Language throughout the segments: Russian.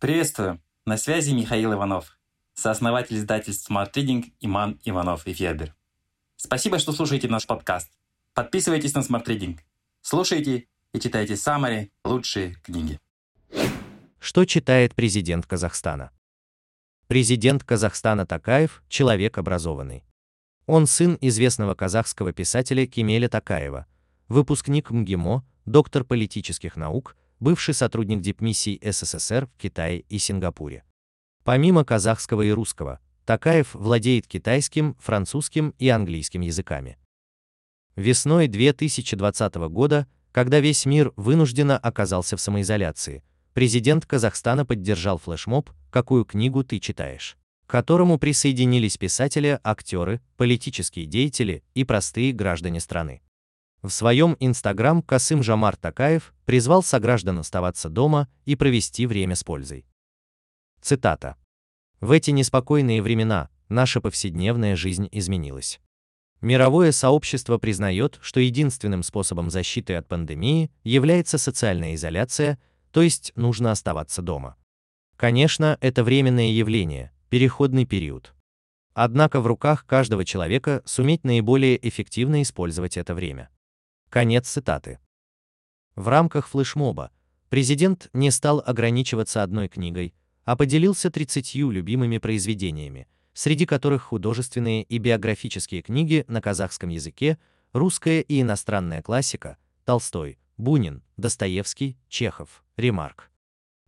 Приветствую! На связи Михаил Иванов, сооснователь издательств Smart Reading Иман Иванов и Федер. Спасибо, что слушаете наш подкаст. Подписывайтесь на Smart Reading. Слушайте и читайте самые лучшие книги. Что читает президент Казахстана? Президент Казахстана Такаев – человек образованный. Он сын известного казахского писателя Кемеля Такаева, выпускник МГИМО, доктор политических наук, бывший сотрудник дипмиссий СССР в Китае и Сингапуре. Помимо казахского и русского, Такаев владеет китайским, французским и английским языками. Весной 2020 года, когда весь мир вынужденно оказался в самоизоляции, президент Казахстана поддержал флешмоб «Какую книгу ты читаешь?», к которому присоединились писатели, актеры, политические деятели и простые граждане страны. В своем Инстаграм Касым Жамар Такаев призвал сограждан оставаться дома и провести время с пользой. Цитата. «В эти неспокойные времена наша повседневная жизнь изменилась. Мировое сообщество признает, что единственным способом защиты от пандемии является социальная изоляция, то есть нужно оставаться дома. Конечно, это временное явление, переходный период. Однако в руках каждого человека суметь наиболее эффективно использовать это время. Конец цитаты. В рамках флешмоба президент не стал ограничиваться одной книгой, а поделился 30 любимыми произведениями, среди которых художественные и биографические книги на казахском языке, русская и иностранная классика, Толстой, Бунин, Достоевский, Чехов, Ремарк.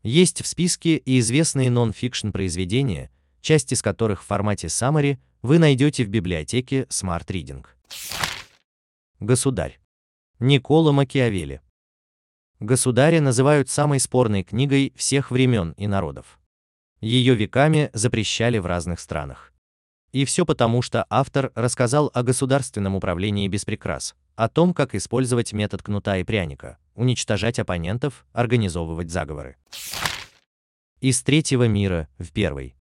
Есть в списке и известные нон-фикшн произведения, часть из которых в формате summary вы найдете в библиотеке Smart Reading. Государь. Никола Макиавелли. Государя называют самой спорной книгой всех времен и народов. Ее веками запрещали в разных странах. И все потому, что автор рассказал о государственном управлении без прикрас, о том, как использовать метод кнута и пряника, уничтожать оппонентов, организовывать заговоры. Из третьего мира в первый.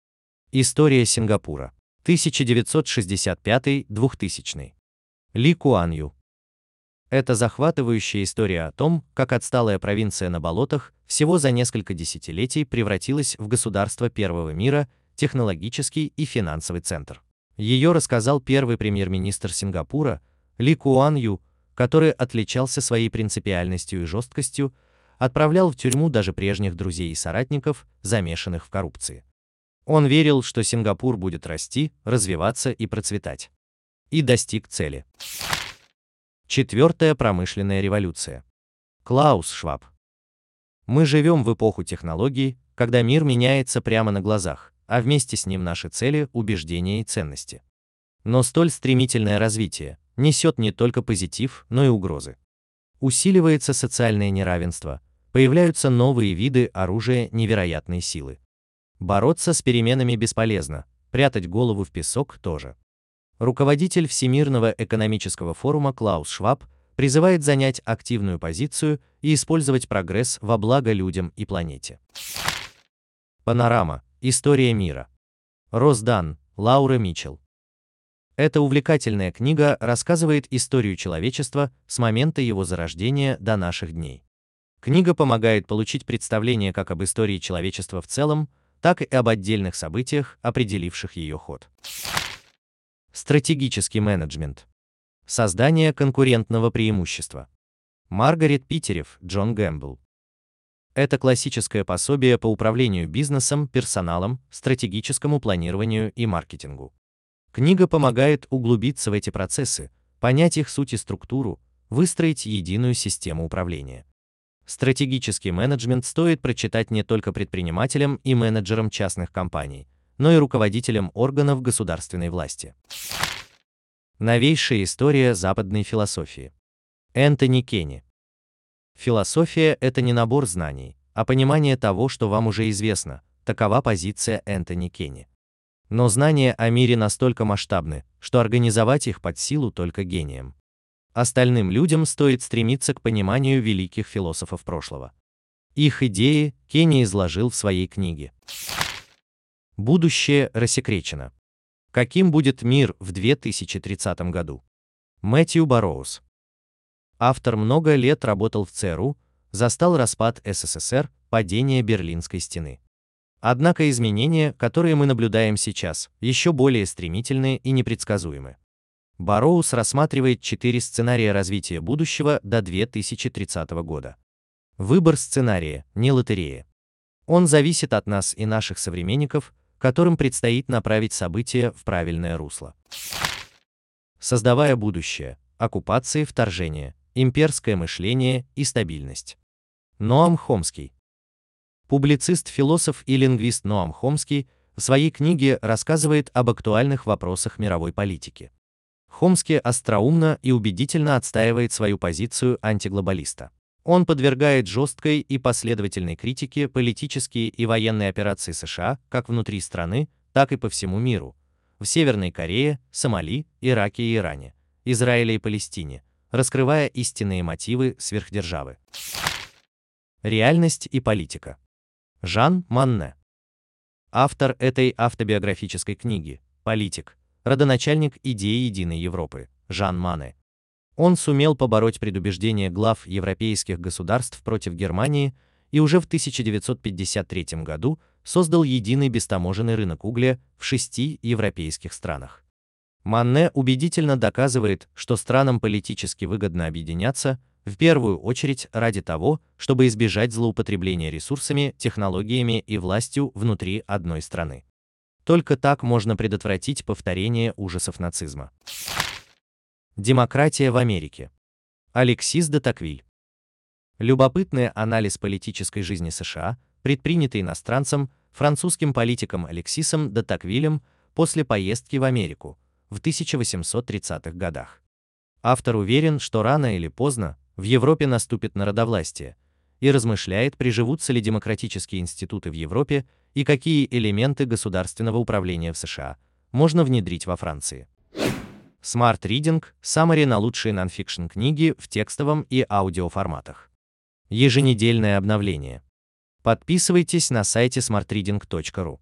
История Сингапура. 1965-2000. Ли Куан Ю. Это захватывающая история о том, как отсталая провинция на болотах всего за несколько десятилетий превратилась в государство первого мира, технологический и финансовый центр. Ее рассказал первый премьер-министр Сингапура Ли Куан Ю, который отличался своей принципиальностью и жесткостью, отправлял в тюрьму даже прежних друзей и соратников, замешанных в коррупции. Он верил, что Сингапур будет расти, развиваться и процветать. И достиг цели. Четвертая промышленная революция. Клаус Шваб. Мы живем в эпоху технологий, когда мир меняется прямо на глазах, а вместе с ним наши цели, убеждения и ценности. Но столь стремительное развитие несет не только позитив, но и угрозы. Усиливается социальное неравенство, появляются новые виды оружия невероятной силы. Бороться с переменами бесполезно, прятать голову в песок тоже. Руководитель Всемирного экономического форума Клаус Шваб призывает занять активную позицию и использовать прогресс во благо людям и планете. Панорама. История мира. Росдан. Лаура Митчелл. Эта увлекательная книга рассказывает историю человечества с момента его зарождения до наших дней. Книга помогает получить представление как об истории человечества в целом, так и об отдельных событиях, определивших ее ход. Стратегический менеджмент. Создание конкурентного преимущества. Маргарет Питерев, Джон Гэмбл. Это классическое пособие по управлению бизнесом, персоналом, стратегическому планированию и маркетингу. Книга помогает углубиться в эти процессы, понять их суть и структуру, выстроить единую систему управления. Стратегический менеджмент стоит прочитать не только предпринимателям и менеджерам частных компаний, но и руководителем органов государственной власти. Новейшая история западной философии. Энтони Кенни. Философия – это не набор знаний, а понимание того, что вам уже известно, такова позиция Энтони Кенни. Но знания о мире настолько масштабны, что организовать их под силу только гением. Остальным людям стоит стремиться к пониманию великих философов прошлого. Их идеи Кенни изложил в своей книге. Будущее рассекречено. Каким будет мир в 2030 году? Мэтью Барроуз. Автор много лет работал в ЦРУ, застал распад СССР, падение Берлинской стены. Однако изменения, которые мы наблюдаем сейчас, еще более стремительные и непредсказуемы. Бароус рассматривает четыре сценария развития будущего до 2030 года. Выбор сценария – не лотерея. Он зависит от нас и наших современников, которым предстоит направить события в правильное русло. Создавая будущее, оккупации, вторжение, имперское мышление и стабильность. Ноам Хомский. Публицист, философ и лингвист Ноам Хомский в своей книге рассказывает об актуальных вопросах мировой политики. Хомский остроумно и убедительно отстаивает свою позицию антиглобалиста. Он подвергает жесткой и последовательной критике политические и военные операции США как внутри страны, так и по всему миру, в Северной Корее, Сомали, Ираке и Иране, Израиле и Палестине, раскрывая истинные мотивы сверхдержавы. Реальность и политика. Жан Манне. Автор этой автобиографической книги, политик, родоначальник идеи единой Европы, Жан Мане. Он сумел побороть предубеждения глав европейских государств против Германии и уже в 1953 году создал единый бестаможенный рынок угля в шести европейских странах. Манне убедительно доказывает, что странам политически выгодно объединяться, в первую очередь ради того, чтобы избежать злоупотребления ресурсами, технологиями и властью внутри одной страны. Только так можно предотвратить повторение ужасов нацизма. Демократия в Америке. Алексис де Таквиль. Любопытный анализ политической жизни США, предпринятый иностранцем, французским политиком Алексисом де Таквилем после поездки в Америку в 1830-х годах. Автор уверен, что рано или поздно в Европе наступит народовластие, и размышляет, приживутся ли демократические институты в Европе и какие элементы государственного управления в США можно внедрить во Франции. Smart Reading – Summary на лучшие нонфикшн книги в текстовом и аудиоформатах. Еженедельное обновление. Подписывайтесь на сайте smartreading.ru.